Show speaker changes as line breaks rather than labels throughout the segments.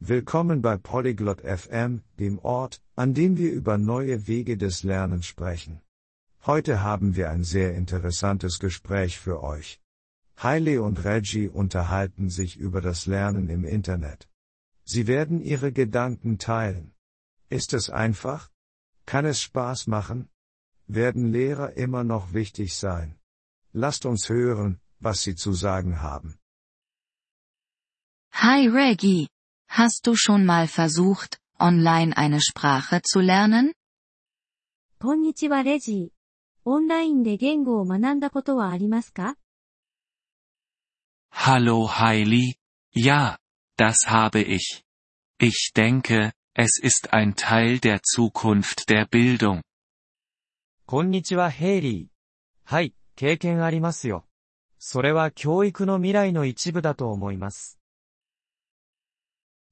Willkommen bei Polyglot FM, dem Ort, an dem wir über neue Wege des Lernens sprechen. Heute haben wir ein sehr interessantes Gespräch für euch. Haile und Reggie unterhalten sich über das Lernen im Internet. Sie werden ihre Gedanken teilen. Ist es einfach? Kann es Spaß machen? Werden Lehrer immer noch wichtig sein? Lasst uns hören, was sie zu sagen haben.
Hi Reggie. Hast du schon mal versucht, online eine Sprache zu lernen?
こんにちはレジー。オンラインで言語を学んだことはありますか
Hallo Heili, ja, das habe ich. Ich denke, es ist ein Teil der Zukunft der Bildung.
こんにちはヘイリー。はい、経験ありますよ。それは教育の未来の一部だと思います。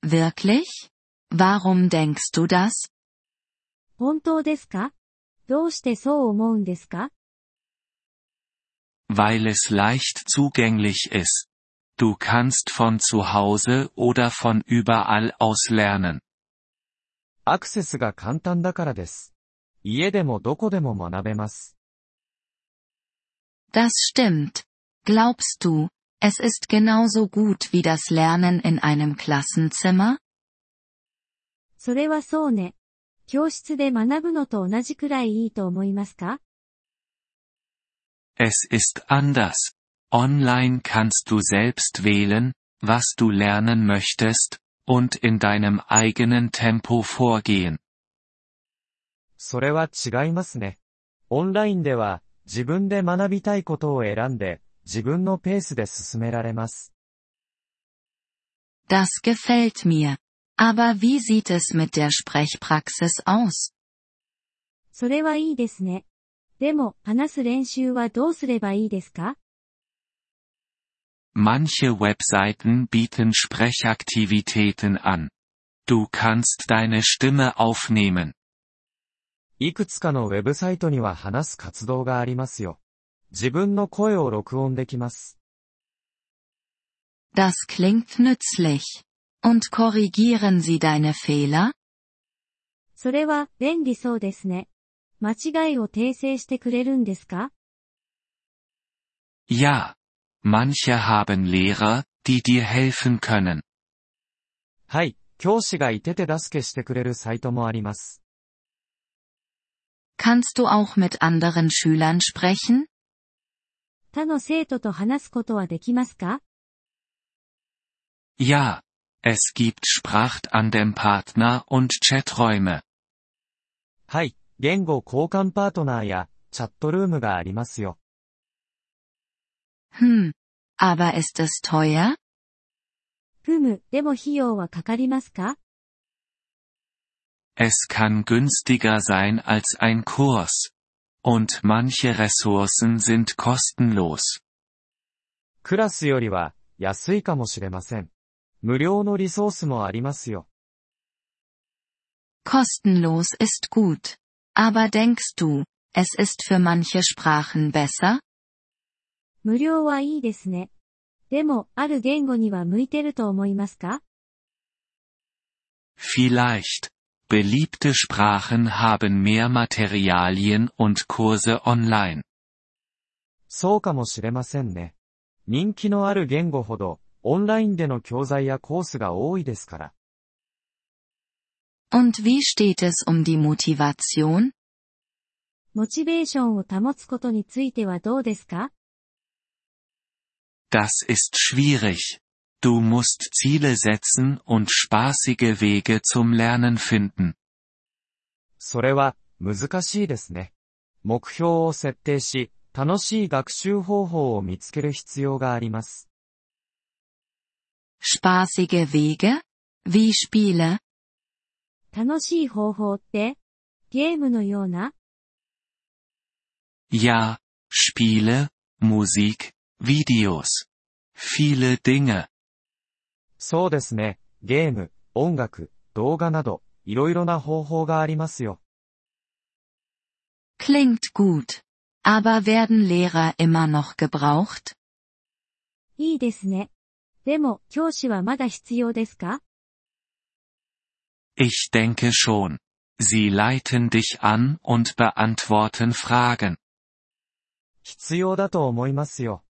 Wirklich? Warum denkst du das?
本当ですかどうしてそう思うんですか
Weil es leicht zugänglich ist. Du kannst von zu Hause oder von überall aus lernen.
アクセスが簡単だからです。家でもどこでも学べます。
Das stimmt. Glaubst du, es ist genauso gut wie das Lernen in einem Klassenzimmer?
それはそうね。教室で学ぶのと同じくらいいいと思いますか
Es ist anders. Online kannst du selbst wählen, was du lernen möchtest, und in deinem eigenen Tempo vorgehen.
それは違いますね。オンラインでは、自分で学びたいことを選んで、 自分のペースで進められます。
Das gefällt mir. Aber wie sieht es mit der Sprechpraxis aus?
それはいいですね。でも、話す練習はどうすればいいですか
Manche Webseiten bieten Sprechaktivitäten an. Du kannst deine Stimme aufnehmen.
いくつかのウェブサイトには話す活動がありますよ。自分の声を録音できます。
Das klingt nützlich. Und korrigieren sie deine Fehler?
それは、便利そうですね。間違いを訂正してくれるんですか
Ja. Manche haben Lehrer, die dir helfen können.
はい、教師がいて手助けしてくれるサイトもあります。
Kannst du auch mit anderen Schülern sprechen?
他の生徒と話すことはできますか
Ja. Es gibt Sprachtandem-Partner und Chaträume.
はい、言語交換パートナーや、チャットルームがありますよ。
Hm. Aber ist es teuer?
ふむ、でも費用はかかりますか
Es kann günstiger sein als ein Kurs. Und manche Ressourcen sind kostenlos.
クラスよりは、安いかもしれません。無料のリソースもありますよ。
Kostenlos ist gut. Aber denkst du, es ist für manche Sprachen besser?
無料はいいですね。でも、ある言語には向いてると思いますか
Vielleicht. Beliebte Sprachen haben mehr Materialien und Kurse online.
そうかもしれませんね。人気のある言語ほど、オンラインでの教材やコースが多いですから。
Und wie steht es um die Motivation?
モチベーションを保つことについてはどうですか
Das ist schwierig. Du musst Ziele setzen und spaßige Wege zum Lernen finden.
それは、難しいですね。目標を設定し、楽しい学習方法を見つける必要があります。
Spaßige Wege? Wie Spiele?
楽しい方法ってゲームのような
Ja, Spiele, Musik, Videos. Viele Dinge.
そうですね。ゲーム、音楽、動画など、いろいろな方法がありますよ。
Klingt gut. Aber werden Lehrer immer noch gebraucht?
いいですね。でも、教師はまだ必要ですか
Ich denke schon. Sie leiten dich an und beantworten Fragen.
必要だと思いますよ。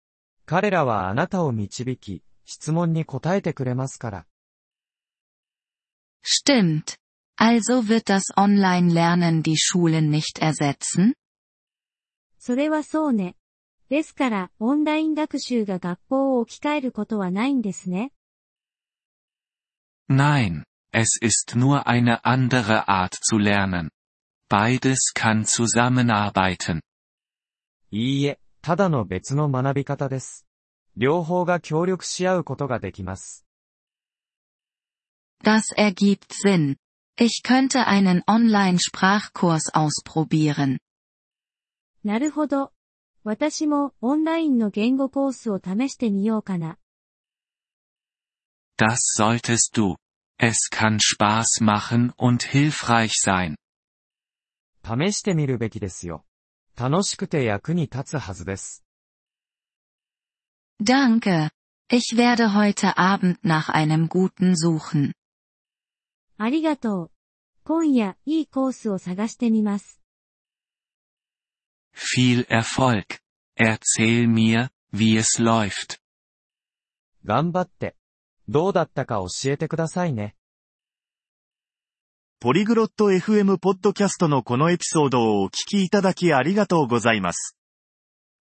彼らはあなたを導き、質問に答えてくれますから。
Stimmt. Also wird das Online-Lernen die Schulen nicht ersetzen?
それはそうね。ですから、オンライン学習が学校を置き換えることはないんですね。
Nein, es ist nur eine andere Art zu lernen. Beides kann zusammenarbeiten.
いいえ、ただの別の学び方です。両方が協力し合うことができます。
Das ergibt Sinn. Ich könnte einen Online-Sprachkurs ausprobieren.
なるほど。私もオンラインの言語コースを試してみようかな。
Das solltest du. Es kann Spaß machen und hilfreich sein.
試してみるべきですよ。楽しくて役に立つはずです。
Danke. Ich werde heute Abend nach einem guten suchen.
ありがとう。今夜、いいコースを探してみます。
Viel Erfolg. Erzähl mir, wie es läuft.
頑張って。どうだったか教えてくださいね。
ポリグロット FM ポッドキャストのこのエピソードをお聞きいただきありがとうございます。